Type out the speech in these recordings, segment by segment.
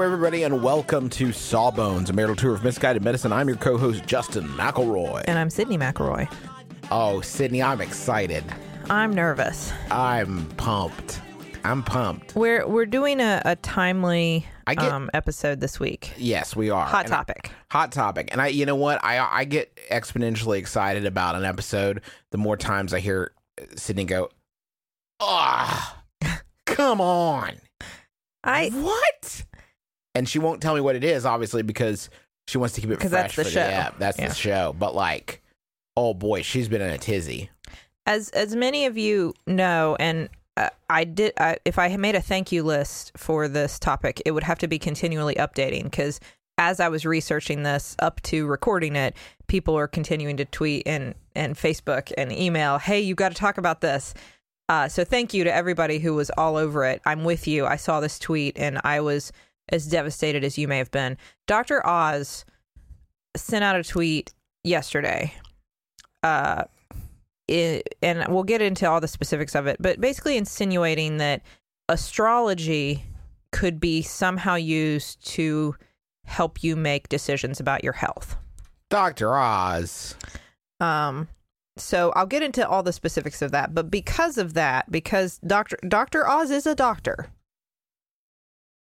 Hello, everybody, and welcome to Sawbones, a marital tour of misguided medicine. I'm your co-host Justin McElroy. And I'm Sydnee McElroy. Oh, Sydnee, I'm excited. I'm nervous. I'm pumped. I'm pumped. We're we're doing a, a timely I get- um, episode this week. Yes, we are. Hot And I- topic. hot topic. And I, you know what? I I get exponentially excited about an episode the more times I hear Sydnee go, "Ah, come on." I what? And she won't tell me what it is, obviously, because she wants to keep it fresh that's the for show. app. That's Yeah. the show. But like, oh boy, she's been in a tizzy. as as many of you know, and uh, I did. I, if I had made a thank you list for this topic, it would have to be continually updating because as I was researching this up to recording it, people are continuing to tweet and and Facebook and email, "Hey, you got to talk about this." Uh, so thank you to everybody who was all over it. I'm with you. I saw this tweet and I was as devastated as you may have been. Dr. Oz sent out a tweet yesterday. Uh, it, and we'll get into all the specifics of it, but basically insinuating that astrology could be somehow used to help you make decisions about your health. Dr. Oz. Um, so I'll get into all the specifics of that, but because of that, because Dr. Dr. Oz is a doctor,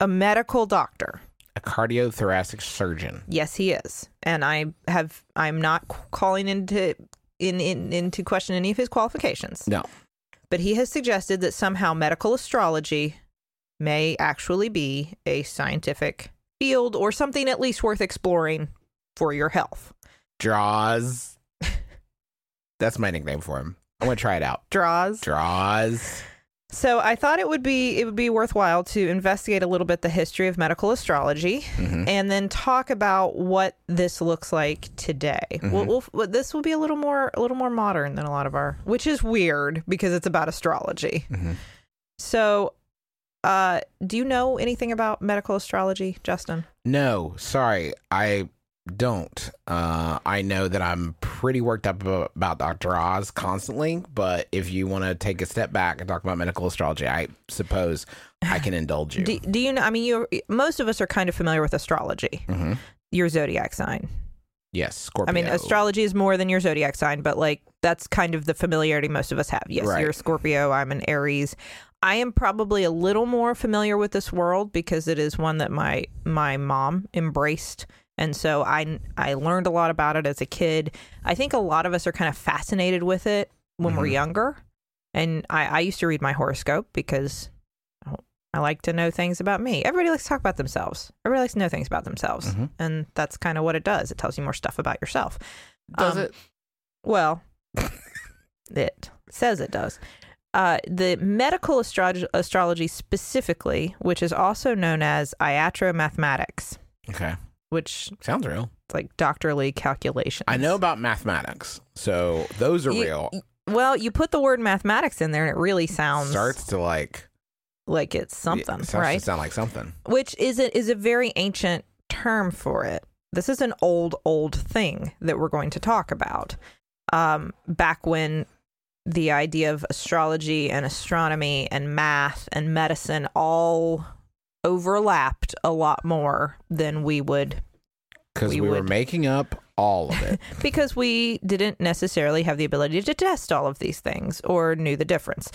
a medical doctor. a cardiothoracic surgeon. Yes, he is, and I have I'm not calling into in, in into question any of his qualifications. No. but he has suggested that somehow medical astrology may actually be a scientific field or something at least worth exploring for your health. Draws. That's my nickname for him. I want to try it out. Draws. Draws. So I thought it would be it would be worthwhile to investigate a little bit the history of medical astrology Mhm. and then talk about what this looks like today. We'll, we'll, well, this will be a little more a little more modern than a lot of our, which is weird because it's about astrology. Mhm. So, uh, do you know anything about medical astrology, Justin? No, sorry, I don't. Uh, I know that I'm pretty worked up about, Dr. Oz constantly, but if you want to take a step back and talk about medical astrology, I suppose I can indulge you. Do, do you know? I mean, you most of us are kind of familiar with astrology. Mhm. Your zodiac sign. Yes, Scorpio. I mean, astrology is more than your zodiac sign, but like that's kind of the familiarity most of us have. Yes, Right. you're a Scorpio. I'm an Aries. I am probably a little more familiar with this world because it is one that my my mom embraced, and so I I learned a lot about it as a kid. I think a lot of us are kind of fascinated with it when we're Mhm. younger, and I, I used to read my horoscope because I like to know things about me. Everybody likes to talk about themselves. Everybody likes to know things about themselves, Mhm. and that's kind of what it does. It tells you more stuff about yourself. Does Um, it? Well, it says it does. Uh, the medical astrology, astrology specifically, which is also known as iatromathematics, Okay. Which Sounds real. is like doctorly calculations. I know about mathematics, so those are You- real. Well, you put the word mathematics in there, and it really sounds Starts to like like it's something, it starts right? To sound like something. which is a, is a very ancient term for it. This is an old, old thing that we're going to talk about. Um, back when the idea of astrology and astronomy and math and medicine all overlapped a lot more than we would. Because We we, were making up all of it. because we didn't necessarily have the ability to test all of these things or knew the difference.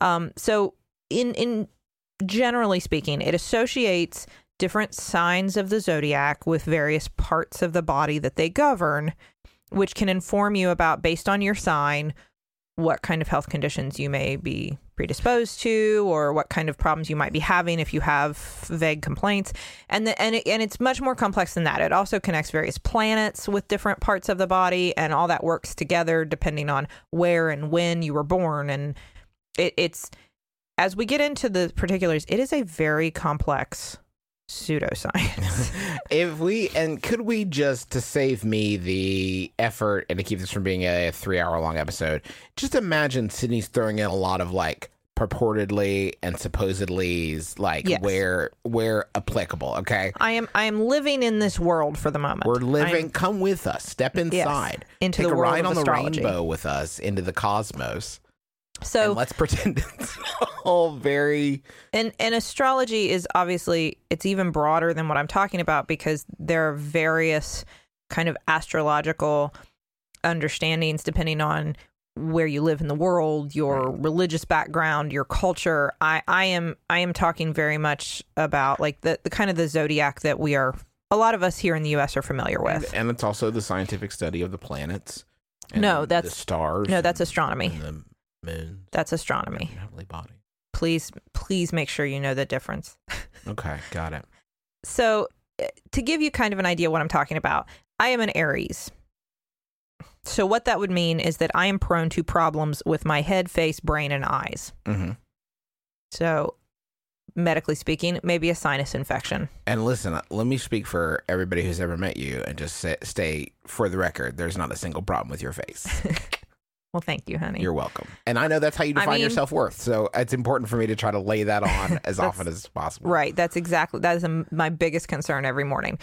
Um, so, in in generally speaking, it associates different signs of the zodiac with various parts of the body that they govern, which can inform you about based on your sign what kind of health conditions you may be predisposed to or what kind of problems you might be having if you have vague complaints. And the, and it, and it's much more complex than that. It also connects various planets with different parts of the body and all that works together depending on where and when you were born. And it, it's as we get into the particulars it is a very complex pseudoscience if we and could we just to save me the effort and to keep this from being a three hour long episode, just imagine Sydnee's throwing in a lot of like purportedly and supposedly like Yes. where where applicable. Okay, i am i am living in this world for the moment we're living. am- come with us. Step inside. into Take the a world ride on the astrology. rainbow with us into the cosmos. So and let's pretend it's all very and and astrology is obviously it's even broader than what I'm talking about because there are various kind of astrological understandings depending on where you live in the world, your religious background, your culture. I I am I am talking very much about like the, the kind of the zodiac that we are a lot of us here in the US are familiar with. and it's also the scientific study of the planets. and No, the that's- stars. No, that's astronomy. and the moon. That's astronomy. Heavenly body. Please please make sure you know the difference. Okay, got it. So, eh, to give you kind of an idea what I'm talking about, I am an Aries. So, what that would mean is that I am prone to problems with my head, face, brain, and eyes. hmm So, medically speaking, maybe a sinus infection. And listen, uh, let me speak for everybody who's ever met you and just say, stay for the record. There's not a single problem with your face. Well, thank you, honey. You're welcome. And I know that's how you I define your self worth. So it's important for me to try to lay that on as often as possible. right. That's exactly that is a, my biggest concern every morning.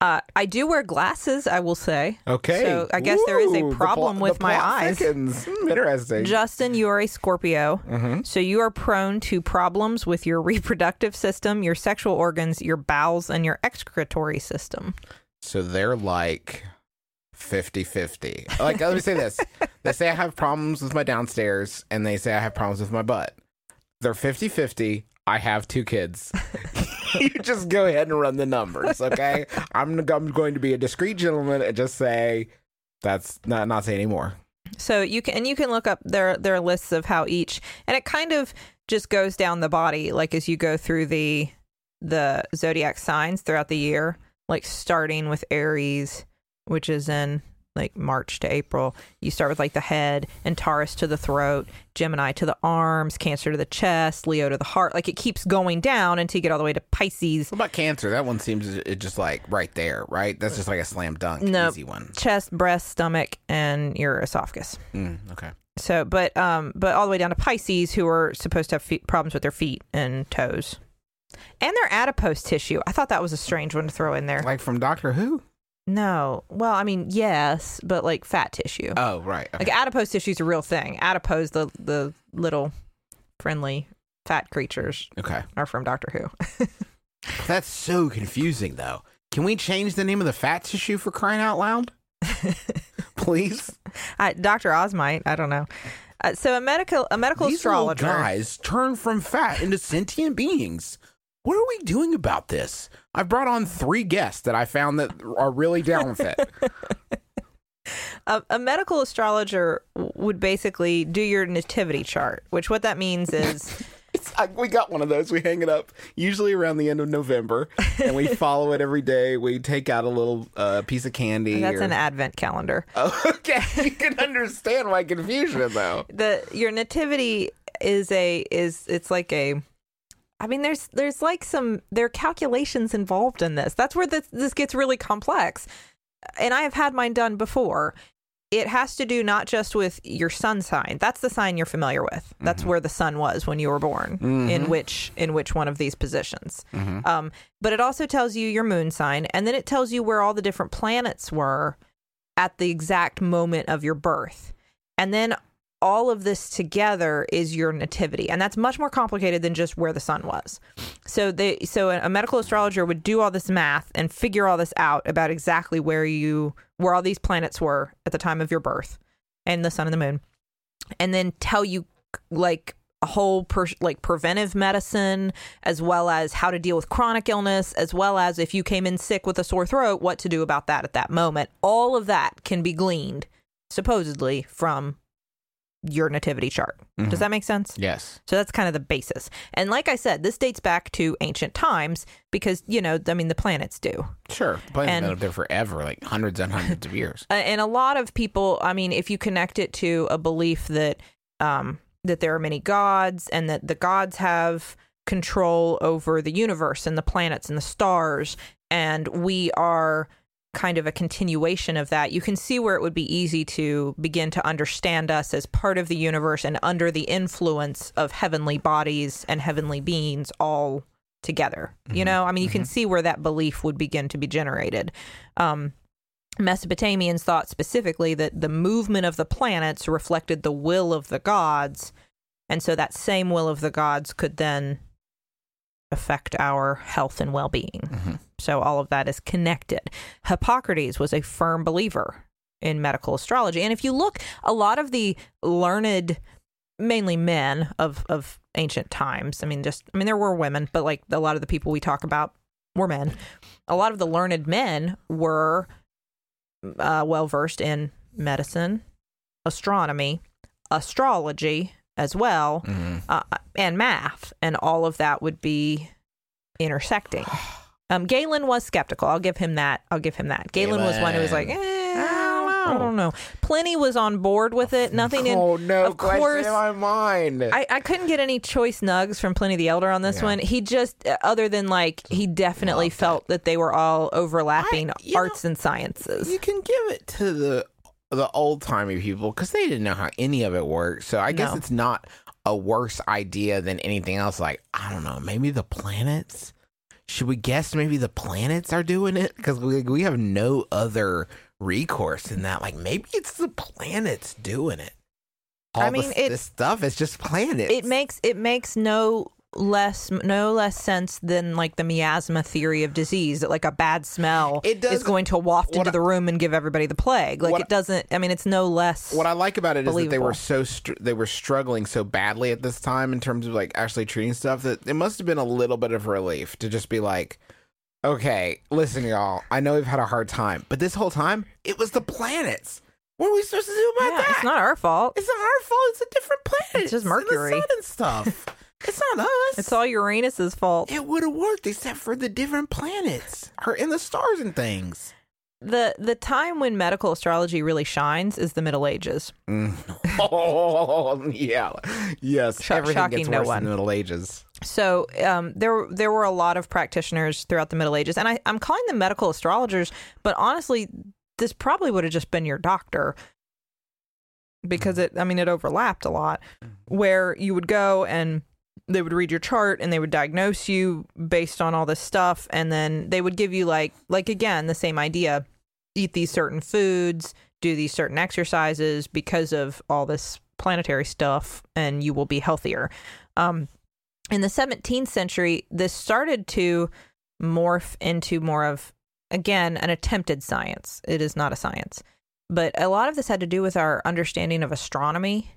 Uh, I do wear glasses, I will say. Okay. So I guess there is a Ooh, problem pl- with my eyes. Hmm, interesting. Justin, you are a Scorpio. Mhm. So you are prone to problems with your reproductive system, your sexual organs, your bowels, and your excretory system. So they're like 50 50. Like, let me say this. They say I have problems with my downstairs, and they say I have problems with my butt. They're 50 50. I have two kids. you just go ahead and run the numbers, okay? I'm, I'm going to be a discreet gentleman and just say that's not, not say anymore. So you can and you can look up their there are lists of how each and it kind of just goes down the body like as you go through the the zodiac signs throughout the year, like starting with Aries, which is in like March to April. You start with like the head, and Taurus to the throat, Gemini to the arms, Cancer to the chest, Leo to the heart. Like it keeps going down until you get all the way to Pisces, What about cancer? That one seems it just like right there, right? That's just like a slam dunk, No. easy one. chest, breast, stomach, and your esophagus. Mm, okay. So, but um, but all the way down to Pisces, who are supposed to have feet, problems with their feet and toes, and their adipose tissue. I thought that was a strange one to throw in there. Like from Doctor Who? No, well, I mean, yes, but like fat tissue. Oh, right. Okay. Like adipose tissue is a real thing. Adipose, the the little friendly fat creatures, okay. are from Doctor Who. That's so confusing, though. Can we change the name of the fat tissue for crying out loud? Please. I, Doctor Oz might. I don't know. Uh, so a medical a medical These astrologer. guys turn from fat into sentient beings. What are we doing about this? I've brought on three guests that I found that are really down with it. a, a medical astrologer would basically do your nativity chart, which what that means is It's, I, we got one of those. We hang it up usually around the end of November, and we follow it every day. We take out a little uh, piece of candy. that's or- an advent calendar. Oh, okay, you can understand my confusion though. The your nativity is a is it's like a I mean there's there's like some there are calculations involved in this. That's where this this gets really complex. And I have had mine done before. It has to do not just with your sun sign. That's the sign you're familiar with. That's mm-hmm. where the sun was when you were born. In mm-hmm. which in which one of these positions. Mm-hmm. Um, but it also tells you your moon sign, and then it tells you where all the different planets were at the exact moment of your birth. And then all of this together is your nativity, and that's much more complicated than just where the sun was. So they, so a, medical astrologer would do all this math and figure all this out about exactly where you, where all these planets were at the time of your birth, and the sun and the moon, and then tell you like a whole per, like preventive medicine as well as how to deal with chronic illness as well as if you came in sick with a sore throat what to do about that at that moment all of that can be gleaned supposedly from your nativity chart does that make sense Yes. so that's kind of the basis and like i said this dates back to ancient times because you know i mean the planets do Sure. The Planets And- been up there forever, like hundreds and hundreds of years. Uh, and a lot of people i mean if you connect it to a belief that um that there are many gods and that the gods have control over the universe and the planets and the stars and we are kind of a continuation of that you can see where it would be easy to begin to understand us as part of the universe and under the influence of heavenly bodies and heavenly beings all together you know? I mean you can see where that belief would begin to be generated. Um Mesopotamians thought specifically that the movement of the planets reflected the will of the gods, and so that same will of the gods could then affect our health and well being. So all of that is connected. Hippocrates was a firm believer in medical astrology. And if you look, a lot of the learned, mainly men of, of ancient times, I mean, just, I mean, there were women, but like a lot of the people we talk about were men. A lot of the learned men were uh, well versed in medicine, astronomy, astrology as well, uh, and math, and all of that would be intersecting. Um, Galen was skeptical. I'll give him that. I'll give him that. Galen, was one who was like, eh, I don't know. Pliny was on board with it. Nothing in. oh no! of course, in my mind. I, I couldn't get any choice nugs from Pliny the Elder on this Yeah. one. He just, uh, other than like, he definitely felt that they were all overlapping I- arts and sciences. you can give it to the the old timey people because they didn't know how any of it worked. So I guess No. it's not a worse idea than anything else. Like I don't know, maybe the planets. Should we guess maybe the planets are doing it because we we have no other recourse in that. Like maybe it's the planets doing it. All I mean, this, it- this stuff is just planets. it makes it makes no less no less sense than like the miasma theory of disease that like a bad smell It does- is going to waft into I- the room and give everybody the plague like it doesn't i mean it's no less What I like about it is that they were so str- they were struggling so badly at this time in terms of like actually treating stuff that it must have been a little bit of relief to just be like, okay, listen, y'all, I know we've had a hard time, but this whole time it was the planets. What are we supposed to do about yeah, that? it's not our fault It's not our fault. It's a different planet. It's just Mercury. and stuff. it's not us. it's all uranus's fault It would have worked except for the different planets or in the stars and things. the the time when medical astrology really shines is the middle ages Mm. Oh yeah, yes. Shock- Everything gets no worse one. in the Middle Ages. So um, there there were a lot of practitioners throughout the Middle Ages, and I, I'm calling them medical astrologers, but honestly, this probably would have just been your doctor because it I mean it overlapped a lot, where you would go and they would read your chart and they would diagnose you based on all this stuff, and then they would give you like like again the same idea, eat these certain foods, do these certain exercises because of all this planetary stuff, and you will be healthier. Um, in the 17th century, this started to morph into more of, again, an attempted science. It is not a science. But a lot of this had to do with our understanding of astronomy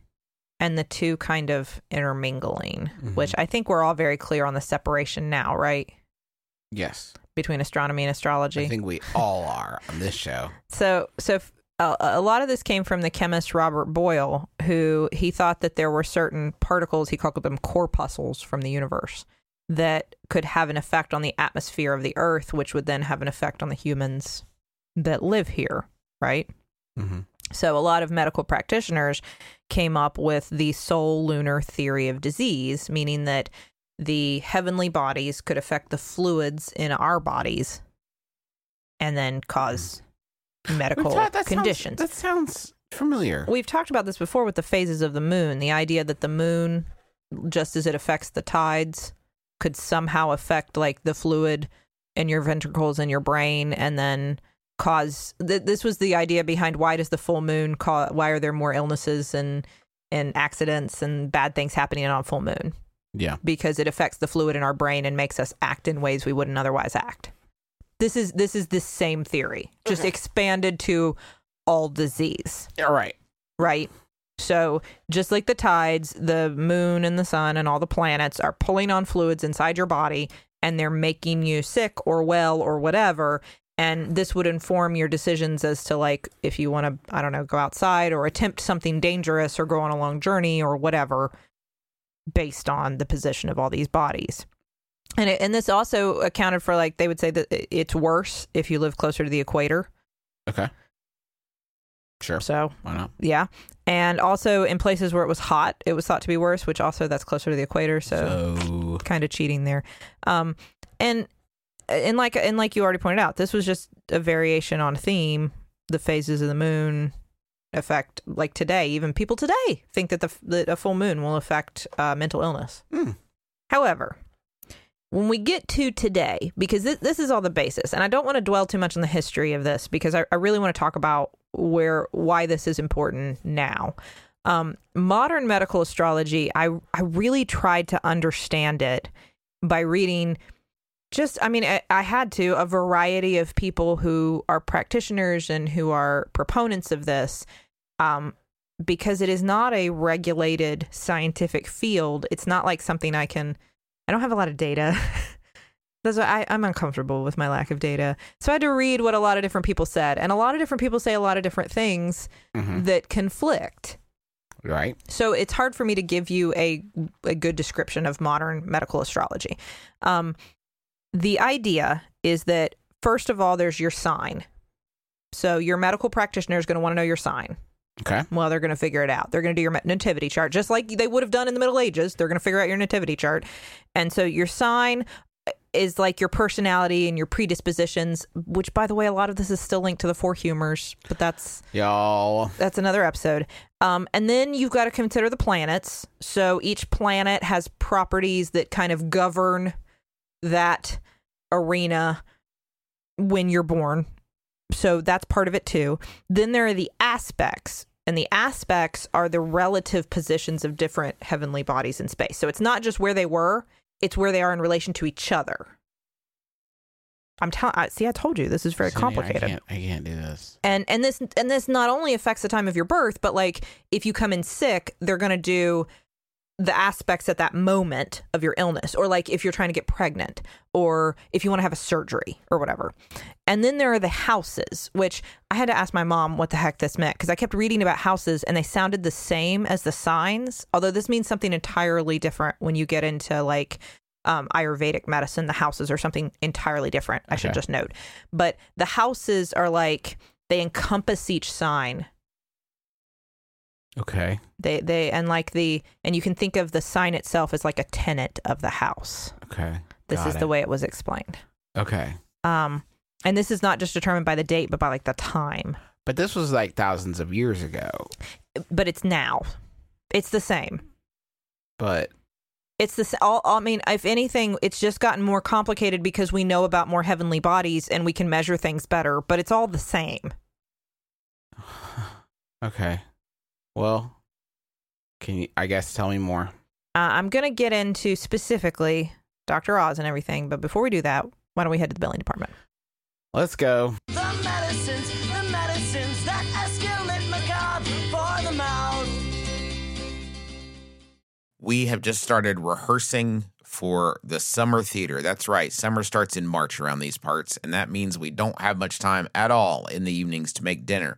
and the two kind of intermingling, which I think we're all very clear on the separation now, right? Yes, Between astronomy and astrology. I think we all are on this show. So, so f- uh, a lot of this came from the chemist Robert Boyle, who he thought that there were certain particles, he called them corpuscles from the universe, that could have an effect on the atmosphere of the Earth, which would then have an effect on the humans that live here, right? Mm-hmm. So, a lot of medical practitioners came up with the solilunar theory of disease, meaning that the heavenly bodies could affect the fluids in our bodies and then cause medical conditions. that sounds familiar. We've talked about this before with the phases of the moon. The idea that the moon, just as it affects the tides, could somehow affect like the fluid in your ventricles and your brain, and then cause. Th- this was the idea behind why does the full moon cause? Why are there more illnesses and and accidents and bad things happening on full moon Yeah. because it affects the fluid in our brain and makes us act in ways we wouldn't otherwise act. This is this is the same theory, just mm-hmm. expanded to all disease, All right. right? So, just like the tides, the moon and the sun and all the planets are pulling on fluids inside your body and they're making you sick or well or whatever. And this would inform your decisions as to, like, if you want to, I don't know, go outside or attempt something dangerous or go on a long journey or whatever, based on the position of all these bodies. And, it, and this also accounted for, like, they would say that it's worse if you live closer to the equator. Okay. Sure. So, Why not? yeah. And also in places where it was hot, it was thought to be worse, which also that's closer to the equator. So, So, kind of cheating there. Um, and and like and like you already pointed out, this was just a variation on theme. The phases of the moon affect like today. Even people today think that the that a full moon will affect uh, mental illness. Hmm. However, when we get to today, because this, this is all the basis, and I don't want to dwell too much on the history of this because I, I really want to talk about where why this is important now. Um, modern medical astrology, I I really tried to understand it by reading just I mean I, I had to a variety of people who are practitioners and who are proponents of this um because it is not a regulated scientific field it's not like something I can I don't have a lot of data that's why I, I'm uncomfortable with my lack of data so I had to read what a lot of different people said and a lot of different people say a lot of different things Mhm. that conflict right. so it's hard for me to give you a a good description of modern medical astrology. Um, the idea is that first of all, there's your sign. So your medical practitioner is going to want to know your sign. Okay. Well, they're going to figure it out. They're going to do your nativity chart, just like they would have done in the Middle Ages. They're going to figure out your nativity chart, and so your sign is like your personality and your predispositions. Which, by the way, a lot of this is still linked to the four humors, but that's Y'all. that's another episode. Um, and then you've got to consider the planets. So each planet has properties that kind of govern that arena when you're born. So that's part of it too. Then there are the aspects, and the aspects are the relative positions of different heavenly bodies in space. So it's not just where they were, it's where they are in relation to each other. I'm telling. See, I told you this is very See, complicated I can't, I can't do this. and and this and this not only affects the time of your birth but like if you come in sick they're going to do the aspects at that moment of your illness or like if you're trying to get pregnant or if you want to have a surgery or whatever. And then there are the houses which i had to ask my mom what the heck this meant because i kept reading about houses and they sounded the same as the signs although this means something entirely different when you get into like um, ayurvedic medicine the houses are something entirely different i should just note. But the houses are like they encompass each sign Okay. they they and like the and you can think of the sign itself as like a tenant of the house Okay. this Got is it. the way it was explained Okay. um and this is not just determined by the date but by like the time But this was like thousands of years ago. but it's now it's the same But it's the all i mean if anything it's just gotten more complicated because we know about more heavenly bodies and we can measure things better but it's all the same okay. Well, can you? I guess tell me more. uh, i'm gonna get into specifically dr oz and everything but before we do that why don't we head to the billing department Let's go. The medicines, the medicines that escalate macabre for the mouth. we have just started rehearsing for the summer theater. That's right. Summer starts in March around these parts, and that means we don't have much time at all in the evenings to make dinner.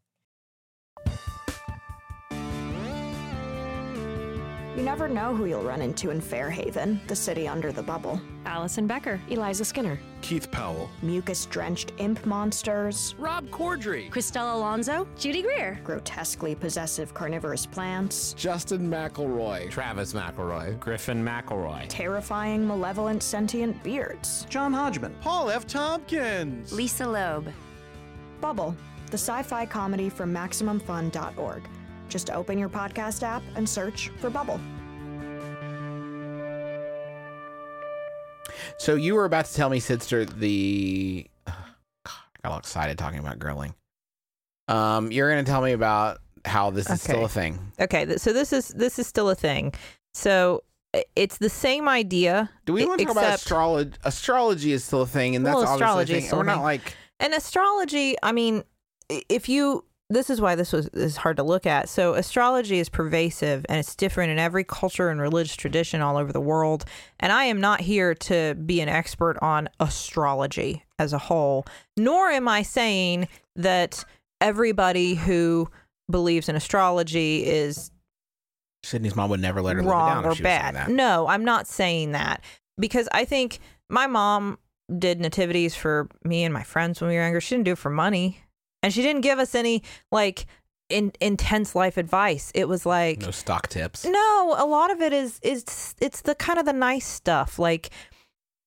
You never know who you'll run into in Fairhaven, the city under the bubble. Allison Becker, Eliza Skinner, Keith Powell. Mucus drenched imp monsters, Rob Corddry. Christelle Alonso, Judy Greer. grotesquely possessive carnivorous plants, Justin McElroy. Travis McElroy, Griffin McElroy, terrifying, malevolent, sentient beards. John Hodgman. Paul F. Tompkins. Lisa Loeb. Bubble, the sci fi comedy from MaximumFun.org. Just open your podcast app and search for Bubble. So you were about to tell me, Sidster, the God, I got all excited talking about grilling. Um, you're going to tell me about how this is still a thing. Okay, so this is this is still a thing. So it's the same idea. Do we want to talk about astrology? Astrology is still a thing, and that's Well, obviously astrology a is thing. still We're not thing. like And astrology, I mean, if you this is why this was is hard to look at. So astrology is pervasive and it's different in every culture and religious tradition all over the world. And I am not here to be an expert on astrology as a whole, nor am I saying that everybody who believes in astrology is Sydnee's mom would never let her wrong down or if she was bad. No, I'm not saying that because I think my mom did nativities for me and my friends when we were younger. She didn't do it for money, and she didn't give us any like in, intense life advice. It was like No stock tips. no, a lot of it is is it's the kind of the nice stuff like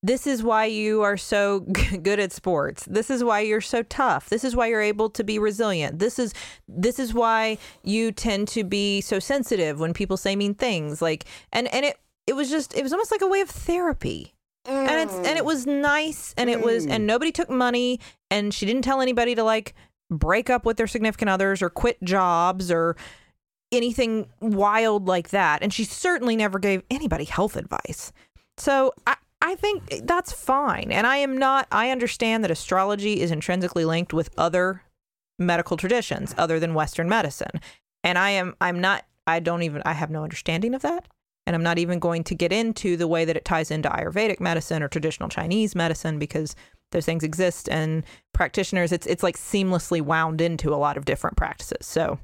this is why you are so good at sports. This is why you're so tough. This is why you're able to be resilient. This is this is why you tend to be so sensitive when people say mean things. Like and and it it was just it was almost like a way of therapy. And it's and it mm. was nice and it was and mm. nobody took money and she didn't tell anybody to like break up with their significant others or quit jobs or anything wild like that. And she certainly never gave anybody health advice. So I, I think that's fine. And I am not, I understand that astrology is intrinsically linked with other medical traditions other than Western medicine. And I am, I'm not, I don't even, I have no understanding of that. And I'm not even going to get into the way that it ties into Ayurvedic medicine or traditional Chinese medicine because those things exist and practitioners, it's, it's like seamlessly wound into a lot of different practices. So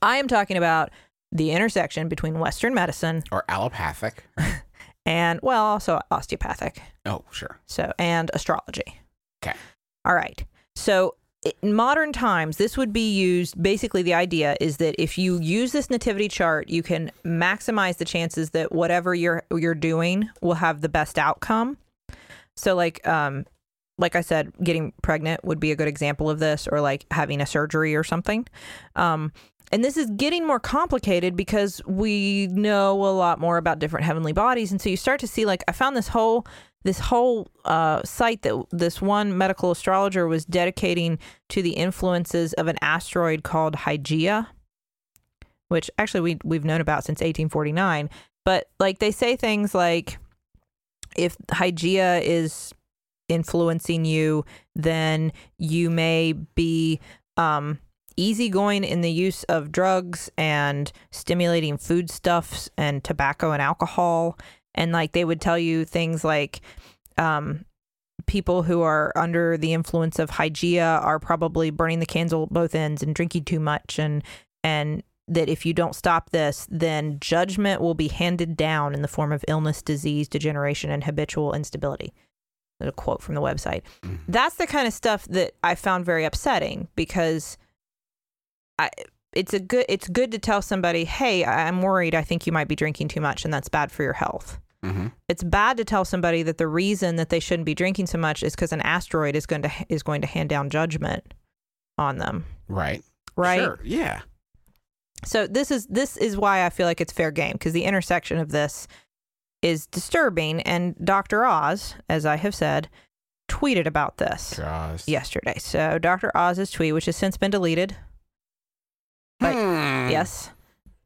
I am talking about the intersection between Western medicine Or allopathic. and, well, also osteopathic. Oh, sure. So, and astrology. Okay. All right. So, in modern times, this would be used. Basically, the idea is that if you use this nativity chart, you can maximize the chances that whatever you're you're doing will have the best outcome. So, like, um, like I said, getting pregnant would be a good example of this, or like having a surgery or something. Um, and this is getting more complicated because we know a lot more about different heavenly bodies, and so you start to see like I found this whole this whole uh, site that this one medical astrologer was dedicating to the influences of an asteroid called Hygeia, which actually we we've known about since 1849. But like they say things like, if Hygeia is influencing you, then you may be um, easygoing in the use of drugs and stimulating foodstuffs and tobacco and alcohol. And like they would tell you things like, um, people who are under the influence of Hygeia are probably burning the candle at both ends and drinking too much and and that if you don't stop this, then judgment will be handed down in the form of illness, disease, degeneration, and habitual instability. A quote from the website. That's the kind of stuff that I found very upsetting because I it's a good it's good to tell somebody, hey, I'm worried. I think you might be drinking too much, and that's bad for your health. Mm-hmm. It's bad to tell somebody that the reason that they shouldn't be drinking so much is because an asteroid is going to is going to hand down judgment on them. Right. Right. Sure. Yeah. So this is this is why I feel like it's fair game because the intersection of this is disturbing. And Dr. Oz, as I have said, tweeted about this Jaws. yesterday. So Dr. Oz's tweet, which has since been deleted. But Hmm. yes.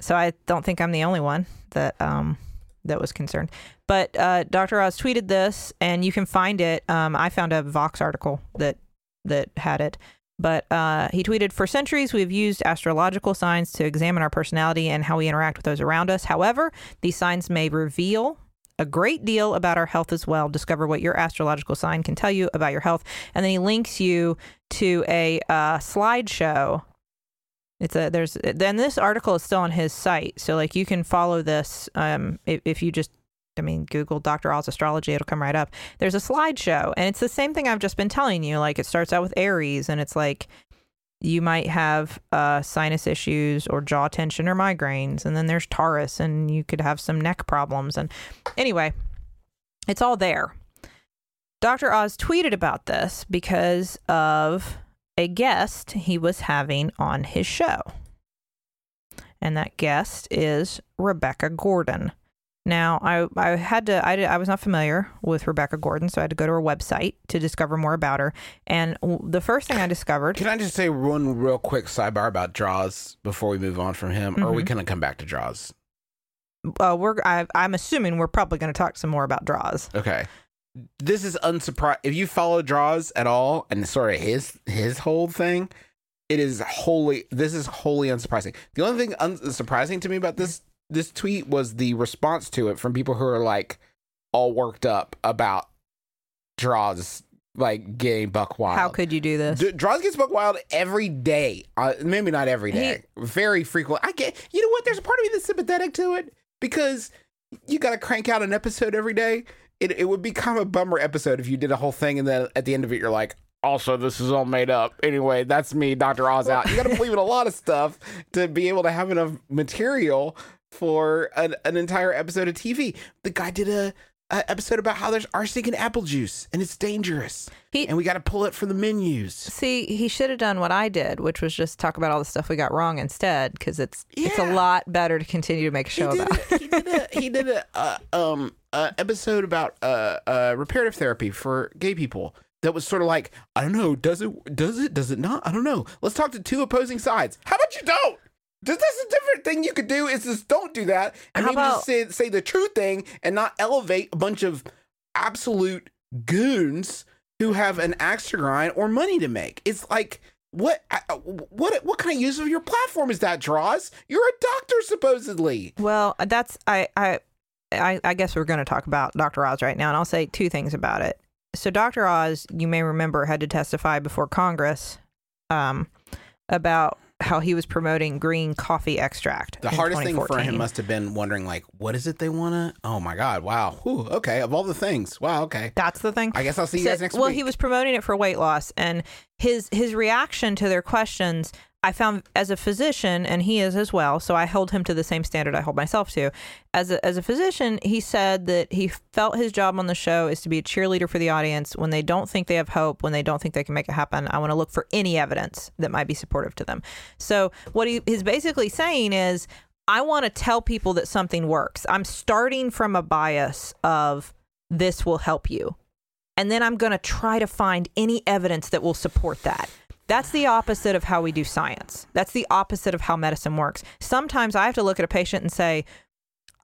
So I don't think I'm the only one that um that was concerned. But uh, Dr. Oz tweeted this, and you can find it. Um, I found a Vox article that that had it. But uh, he tweeted, For centuries, we've used astrological signs to examine our personality and how we interact with those around us. However, these signs may reveal a great deal about our health as well. Discover what your astrological sign can tell you about your health. And then he links you to a uh, slideshow. It's a there's then this article is still on his site, so like you can follow this um if, if you just I mean Google Dr. Oz astrology, it'll come right up. There's a slideshow, and it's the same thing I've just been telling you. Like it starts out with Aries, and it's like you might have uh, sinus issues or jaw tension or migraines, and then there's Taurus, and you could have some neck problems. And anyway, it's all there. Dr. Oz tweeted about this because of a guest he was having on his show. And that guest is Rebecca Gordon. Now, I, I had to, I, I was not familiar with Rebecca Gordon, so I had to go to her website to discover more about her. And the first thing I discovered, Can I just say one real quick sidebar about Draws before we move on from him? Or are we going to come back to Draws? uh, we're, I, I'm assuming we're probably going to talk some more about draws. Okay. This is unsurprising. If you follow Draws at all and sort of his his whole thing, it is wholly. This is wholly unsurprising. The only thing unsurprising to me about this this tweet was the response to it from people who are like all worked up about Draws like getting buck wild. How could you do this? D- Draws gets buck wild every day. Uh, maybe not every day. Very frequent. I get. You know what? There's a part of me that's sympathetic to it because you got to crank out an episode every day. It it would be kind of a bummer episode if you did a whole thing and then at the end of it you're like, also this is all made up. Anyway, that's me, Doctor Oz out. You got to believe in a lot of stuff to be able to have enough material for an, an entire episode of TV. The guy did a, a episode about how there's arsenic in apple juice and it's dangerous, He- and we got to pull it from the menus. See, he should have done what I did, which was just talk about all the stuff we got wrong instead, because it's it's a lot better to continue to make a he show did about. a, he did a he did a uh, um uh, episode about uh, uh reparative therapy for gay people that was sort of like I don't know does it does it does it not I don't know let's talk to two opposing sides how about you don't that's a different thing you could do is just don't do that and How maybe just say say the true thing and not elevate a bunch of absolute goons who have an axe to grind or money to make it's like what uh, what what kind of use of your platform is that draws you're a doctor supposedly Well, that's I I I, I guess we're going to talk about Dr. Oz right now, and I'll say two things about it. So, Dr. Oz, you may remember, had to testify before Congress um, about how he was promoting green coffee extract. The hardest thing for him must have been wondering, like, what is it they want to? Oh my God! Wow. Whew, okay. Of all the things, wow. Okay. That's the thing. I guess I'll see you So- guys next well, week. Well, he was promoting it for weight loss, and his his reaction to their questions, I found as a physician, and he is as well. So I hold him to the same standard I hold myself to. As a as a physician, he said that he felt his job on the show is to be a cheerleader for the audience when they don't think they have hope, when they don't think they can make it happen. I want to look for any evidence that might be supportive to them. So what he is basically saying is. I want to tell people that something works. I'm starting from a bias of this will help you and then I'm going to try to find any evidence that will support that. That's the opposite of how we do science. That's the opposite of how medicine works. Sometimes I have to look at a patient and say,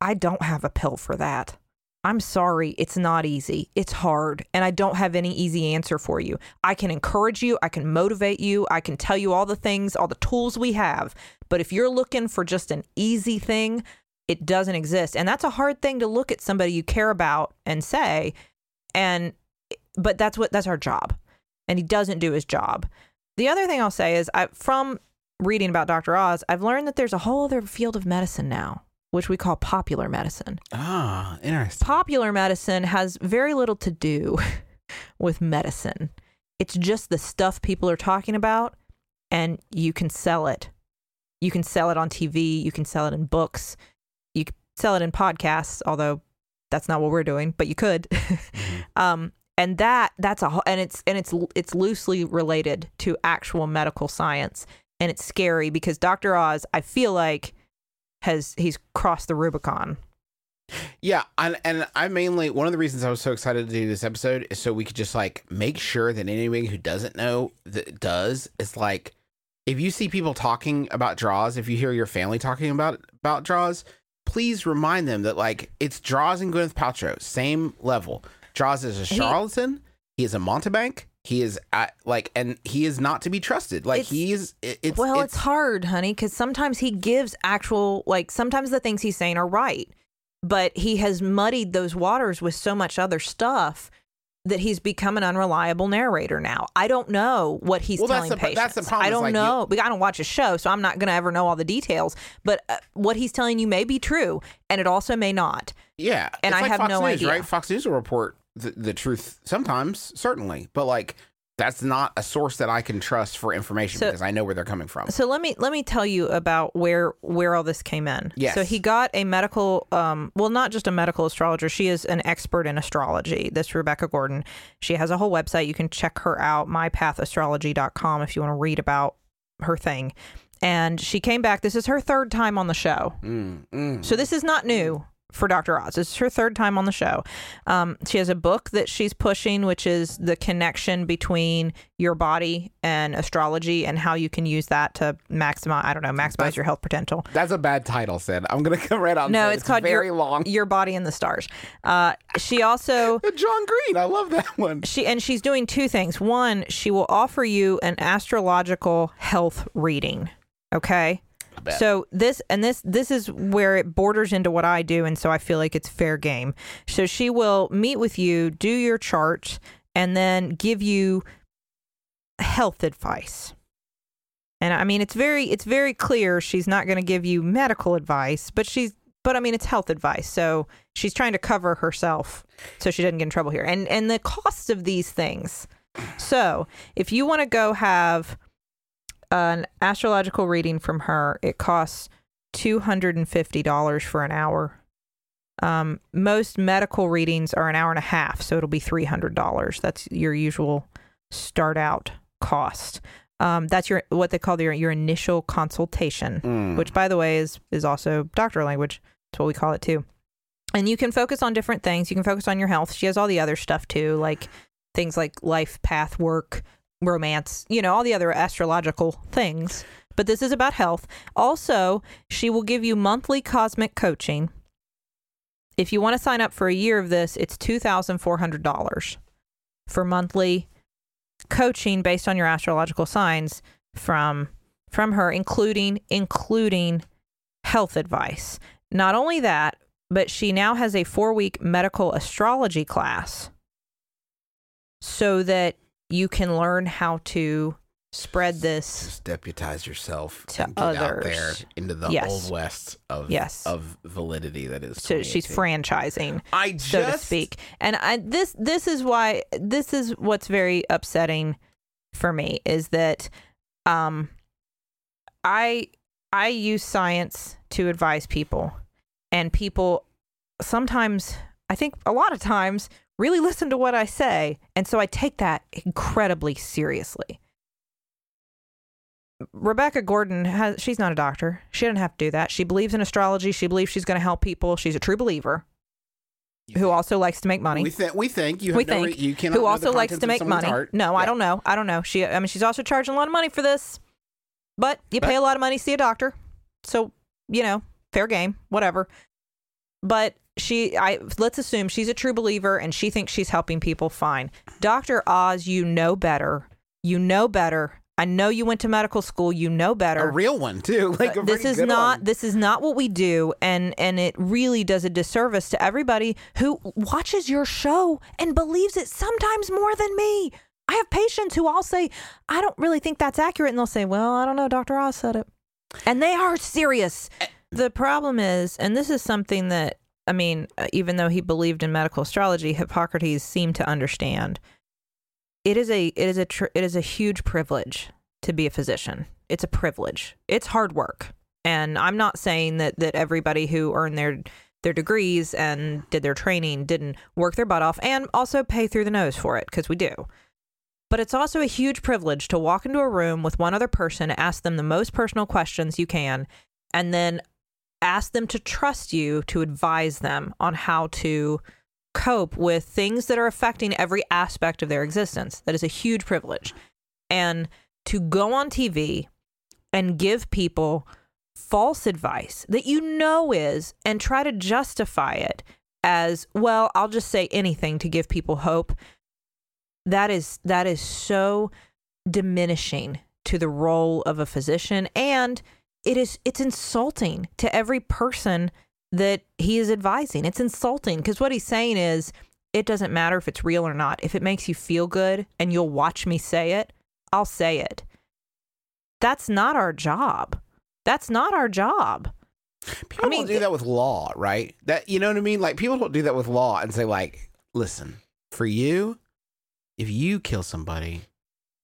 I don't have a pill for that. I'm sorry, it's not easy. It's hard, and I don't have any easy answer for you. I can encourage you, I can motivate you, I can tell you all the things, all the tools we have. But if you're looking for just an easy thing, it doesn't exist. And that's a hard thing to look at somebody you care about and say, and but that's what that's our job and he doesn't do his job the other thing i'll say is i from reading about dr oz i've learned that there's a whole other field of medicine now which we call popular medicine. Ah, interesting. popular medicine has very little to do with medicine. It's just the stuff people are talking about and you can sell it. You can sell it on tv you can sell it in books you can sell it in podcasts although that's not what we're doing but you could. Um and that that's a and it's and it's it's loosely related to actual medical science and it's scary because dr oz i feel like has he's crossed the rubicon Yeah, and and I mainly one of the reasons I was so excited to do this episode is so we could just like make sure that anybody who doesn't know that does is like if you see people talking about draws, if you hear your family talking about about draws, please remind them that like it's draws and Gwyneth Paltrow, same level. Draws is a charlatan. He is a mountebank. He is at, like, and he is not to be trusted. Like It's- he is. it- It's well it's, hard honey because sometimes he gives actual like sometimes the things he's saying are right but he has muddied those waters with so much other stuff that he's become an unreliable narrator now. I don't know what he's Well, that's telling the- patients. that's the problem, I is, don't like, know. I don't watch a show, so I'm not going to ever know all the details. But uh, what he's telling you may be true, and it also may not. Yeah, And it's I like have Fox no News, idea. Right? Fox News will report the, the truth sometimes, certainly, but like that's not a source that I can trust for information So- because I know where they're coming from. So let me let me tell you about where where all this came in. Yes. So he got a medical, um, well, not just a medical astrologer. She is an expert in astrology. This Rebecca Gordon. She has a whole website. You can check her out, mypathastrology.com, if you want to read about her thing. And she came back. This is her third time on the show. Mm, mm. So this is not new for Dr. Oz. This is her third time on the show. Um, she has a book that she's pushing, which is the connection between your body and astrology and how you can use that to maximize, I don't know, maximize That's- your health potential. That's a bad title, Sid. I'm gonna come right. And No, say it's, called very your, long. Your Body and the Stars. Uh, she also John Green, I love that one. she and she's doing two things. One, she will offer you an astrological health reading. Okay. Bet. So this and this this is where it borders into what I do, and so I feel like it's fair game. So she will meet with you, do your chart, and then give you health advice. And I mean, it's very it's very clear she's not going to give you medical advice, but she's but I mean, it's health advice. So she's trying to cover herself so she doesn't get in trouble here. And and the cost of these things. So if you want to go have an astrological reading from her, it costs two hundred and fifty dollars for an hour. Um, most medical readings are an hour and a half, so it'll be three hundred dollars. That's your usual start out cost. Um, that's your what they call your your initial consultation Mm. which by the way is is also doctor language. That's what we call it too. And you can focus on different things. You can focus on your health. She has all the other stuff too, like things like life path, work, romance, you know, all the other astrological things. But this is about health. Also, she will give you monthly cosmic coaching. If you want to sign up for a year of this, it's $2,400 for monthly coaching based on your astrological signs from from her including including health advice. Not only that, but she now has a 4-week medical astrology class so that you can learn how to spread this Just deputize yourself To and get others. into the To deputize yourself to and get out there into the Yes. old west of Yes. of validity that is. so she's franchising I so to speak and I, this this is why this is what's very upsetting for me is that um i i use science to advise people and people sometimes i think a lot of times really listen to what i say and so i take that incredibly seriously Rebecca Gordon has she's not a doctor. She doesn't have to do that. She believes in astrology. She believes she's going to help people. She's a true believer who also likes to make money. We think we think you have we no think re- you cannot who also likes to make money. heart. No, I don't know. I don't know. She I mean she's also charging a lot of money for this. But you pay a lot of money to see a doctor. So, you know, fair game, whatever. But she I let's assume she's a true believer and she thinks she's helping people fine. Dr. Oz, you know better. You know better. I know you went to medical school. You know better A real one too. Like a this is not one. this is not what we do and and it really does a disservice to everybody who watches your show and believes it sometimes more than me i have patients who i'll say i don't really think that's accurate and they'll say well i don't know dr oz said it and they are serious the problem is and this is something that i mean uh, even though he believed in medical astrology hippocrates seemed to understand it is a it is a tr- it is a huge privilege to be a physician. It's a privilege. It's hard work. And I'm not saying that that everybody who earned their their degrees and did their training didn't work their butt off and also pay through the nose for it because we do. But it's also a huge privilege to walk into a room with one other person, ask them the most personal questions you can, and then ask them to trust you to advise them on how to cope with things that are affecting every aspect of their existence. That is a huge privilege. And to go on TV and give people false advice that you know is and try to justify it as, well, I'll just say anything to give people hope. That is that is so diminishing to the role of a physician and it is it's insulting to every person that he is advising. It's insulting because what he's saying is it doesn't matter if it's real or not. If it makes you feel good and you'll watch me say it, I'll say it. That's not our job. That's not our job. People mean, don't do that with law, right? That you know what I mean? Like people don't do that with law and say like, listen, for you, if you kill somebody,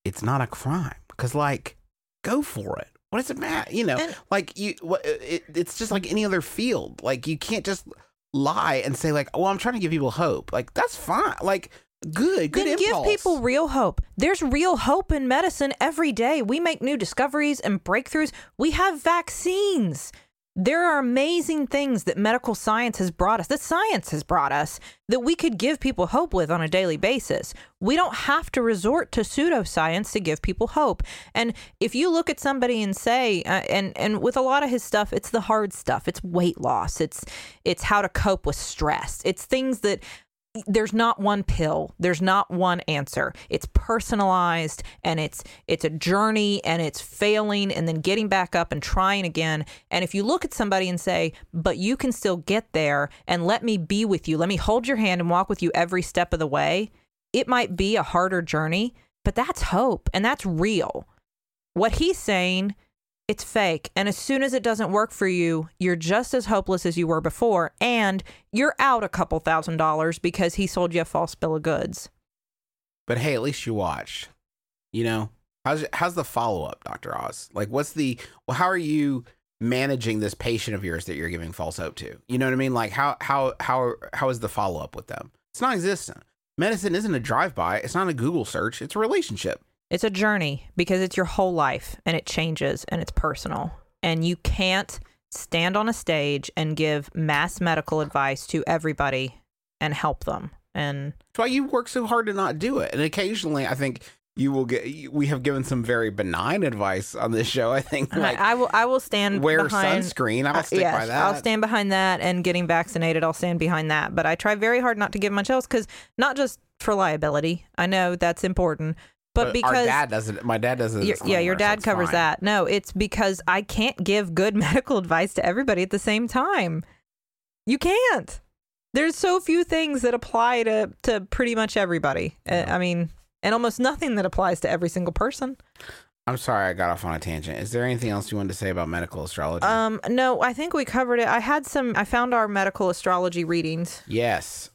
it's not a crime because like, go for it. What does it matter? You know, And- like you, what, uh, it, it's just like any other field. Like you can't just lie and say like, well, I'm trying to give people hope. Like that's fine. Like good, good then impulse. give people real hope. There's real hope in medicine every day. We make new discoveries and breakthroughs. We have vaccines. There are amazing things that medical science has brought us, that science has brought us, that we could give people hope with on a daily basis. We don't have to resort to pseudoscience to give people hope. And if you look at somebody and say, uh, and and with a lot of his stuff, it's the hard stuff. It's weight loss. It's it's how to cope with stress. It's things that there's not one pill there's not one answer. It's personalized and it's it's a journey and it's failing and then getting back up and trying again. And if you look at somebody and say but you can still get there and let me be with you let me hold your hand and walk with you every step of the way it might be a harder journey but that's hope and that's real. What he's saying it's fake. And as soon as it doesn't work for you, you're just as hopeless as you were before. And you're out a couple thousand dollars because he sold you a false bill of goods. But hey, at least you watched. You know, how's how's the follow up, Doctor Oz? Like, what's the well? How are you managing this patient of yours that you're giving false hope to? You know what I mean? Like, how how how how is the follow up with them? It's non-existent. Medicine isn't a drive by. It's not a Google search. It's a relationship. It's a journey because it's your whole life and it changes and it's personal. And you can't stand on a stage and give mass medical advice to everybody and help them. And That's why you work so hard to not do it. And occasionally, I think you will get. We have given some very benign advice on this show. I think like I, I will I will stand wear behind sunscreen. I'll Uh, stick yes, by that. I'll stand behind that and getting vaccinated. I'll stand behind that. But I try very hard not to give much else because not just for liability. I know that's important, but, because our dad doesn't. My dad doesn't. your- yeah, your dad covers that. No, it's because I can't give good medical advice to everybody at the same time. You can't. There's so few things that apply to to pretty much everybody. Uh, I mean, and almost nothing that applies to every single person. I'm sorry I got off on a tangent. Is there anything else you wanted to say about medical astrology? Um, no, I think we covered it. I had some. I found our medical astrology readings. yes.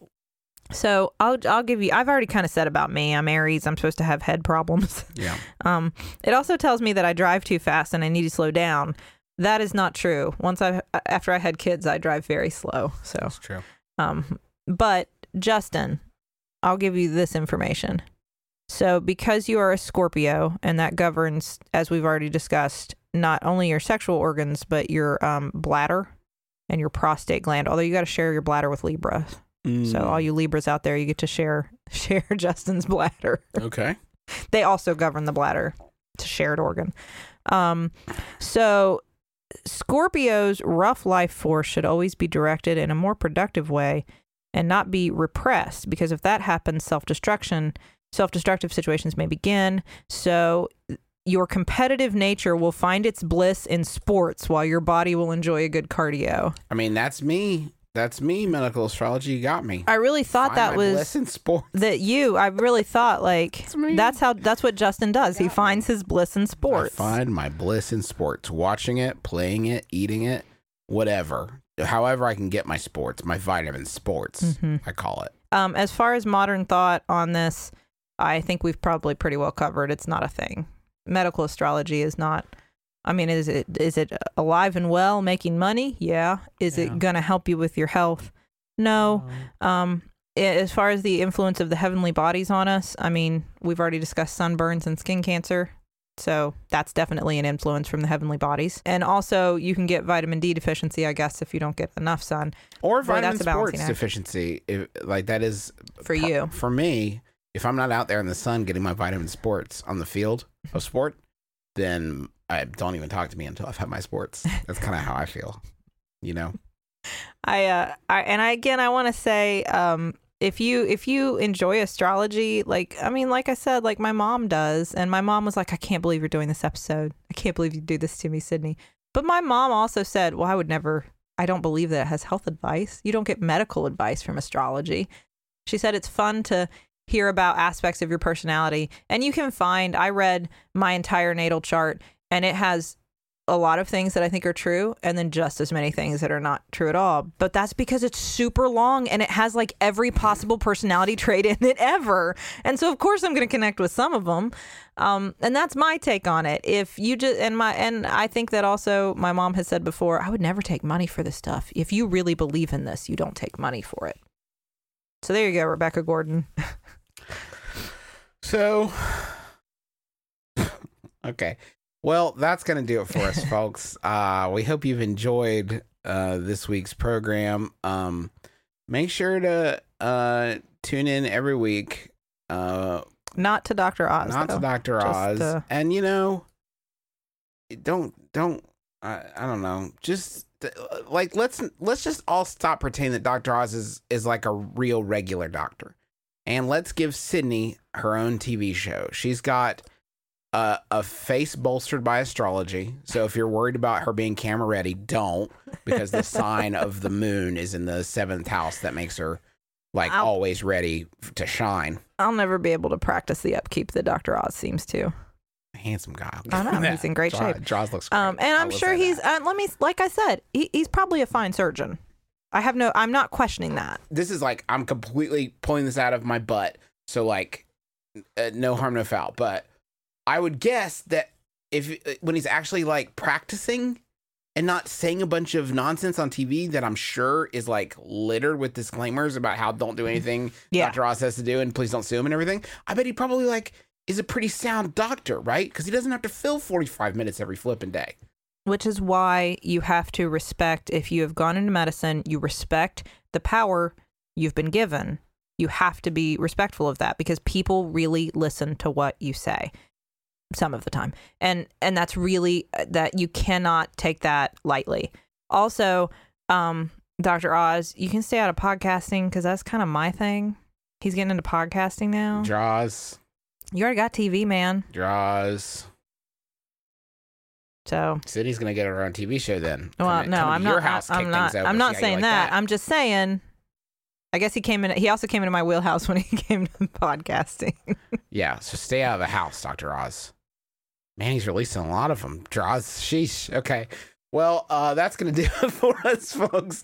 So I'll I'll give you. I've already kind of said about me. I'm Aries. I'm supposed to have head problems. Yeah. Um, it also tells me that I drive too fast and I need to slow down. That is not true. Once I after I had kids, I drive very slow. So, That's true. um, but Justin, I'll give you this information. So, because you are a Scorpio, and that governs, as we've already discussed, not only your sexual organs but your um, bladder and your prostate gland. Although you got to share your bladder with Libra. Mm. So all you Libras out there, you get to share share Justin's bladder. Okay. they also govern the bladder. It's a shared organ. Um, so Scorpio's rough life force should always be directed in a more productive way and not be repressed because if that happens, self destruction, self destructive situations may begin. So your competitive nature will find its bliss in sports while your body will enjoy a good cardio. I mean, that's me. That's me. Medical astrology you got me. I really thought Find that was in sport. that you i really thought like me. that's how that's what justin does he finds his bliss in sports I find my bliss in sports. Watching it, playing it, eating it, whatever. However, I can get my sports, my vitamin sports, Mhm. I call it. um as far as modern thought on this i think we've probably pretty well covered it's not a thing medical astrology is not i mean is it is it alive and well making money? Yeah. Is Yeah. it gonna help you with your health? No. Um as far as the influence of the heavenly bodies on us i mean we've already discussed sunburns and skin cancer. So that's definitely an influence from the heavenly bodies. And also you can get vitamin d deficiency i guess if you don't get enough sun. Or Boy, vitamin a sports deficiency. If, like that is For pro- you. For me, if I'm not out there in the sun getting my vitamin sports on the field of sport, then I don't even talk to me until I've had my sports. That's kind of how I feel. You know. I uh I and I again I want to say um if you if you enjoy astrology like I mean like I said like my mom does and my mom was like I can't believe you're doing this episode. I can't believe you do this to me Sydnee. But my mom also said, "Well, I would never I don't believe that it has health advice. You don't get medical advice from astrology." She said it's fun to hear about aspects of your personality and you can find I read my entire natal chart and it has a lot of things that I think are true and then just as many things that are not true at all. But that's because it's super long and it has like every possible personality trait in it ever. And so of course I'm going to connect with some of them. Um, and that's my take on it. If you just and my and I think that also my mom has said before, I would never take money for this stuff. If you really believe in this, you don't take money for it. So there you go, Rebecca Gordon. So, okay. Well, that's going to do it for us, folks. Uh, we hope you've enjoyed uh, this week's program. Um, make sure to uh, tune in every week. Uh, Not to Dr. Oz. not though. to Dr. Just, Oz. uh, and, you know, don't, don't, I, I don't know. Just uh, like, let's, let's just all stop pretending that Dr. Oz is, is like a real regular doctor. And let's give Sydnee her own TV show. She's got a, a face bolstered by astrology. So if you're worried about her being camera ready, don't, because the sign of the moon is in the seventh house that makes her like Ow. always ready to shine. I'll never be able to practice the upkeep that Dr. Oz seems to. Handsome guy. I know, he's in great Jaws, shape. Jaws looks great. Um, and I'm sure he's. Uh, let me, like I said, he, he's probably a fine surgeon. I have no. I'm not questioning that. This is like I'm completely pulling this out of my butt. So like, uh, no harm, no foul. But I would guess that if uh, when he's actually like practicing and not saying a bunch of nonsense on TV that I'm sure is like littered with disclaimers about how don't do anything Yeah. Dr. Oz has to do and please don't sue him and everything. I bet he probably like is a pretty sound doctor, right? Because he doesn't have to fill 45 minutes every flipping day. Which is why you have to respect. If you have gone into medicine, you respect the power you've been given. You have to be respectful of that because people really listen to what you say some of the time and and that's really uh, that you cannot take that lightly also um dr oz you can stay out of podcasting because that's kind of my thing he's getting into podcasting now Draws, you already got tv man draws. So Sydnee's gonna get her own TV show then. well Come no come i'm your not house, I'm, not i'm not saying like that. i'm just saying i guess he came in he also came into my wheelhouse when he came to podcasting Yeah, so stay out of the house, Doctor Oz. Man, he's releasing a lot of them. Draws. Sheesh. Okay. Well, uh, that's going to do it for us, folks.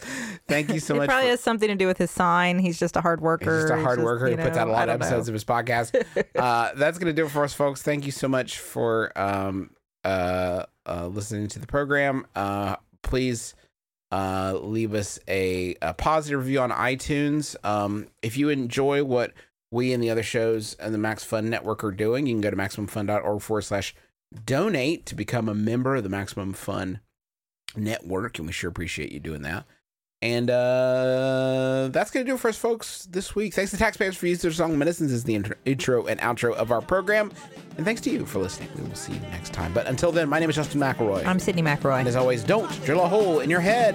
Thank you so it much. probably for- has something to do with his sign. He's just a hard worker. He's just a hard worker. you He puts know, out a lot of episodes know. of his podcast. uh, that's going to do it for us, folks. Thank you so much for um, uh, uh, listening to the program. Uh, please uh, leave us a, a positive review on iTunes. Um, if you enjoy what we and the other shows and the Max Fun Network are doing, you can go to MaximumFun.org forward slash donate to become a member of the Maximum Fun Network. And we sure appreciate you doing that. And uh, that's going to do it for us, folks, this week. Thanks to taxpayers for using their song Medicines as the intro, intro and outro of our program. And thanks to you for listening. We will see you next time. But until then, my name is Justin McElroy. I'm Sydnee McElroy. and as always, don't drill a hole in your head.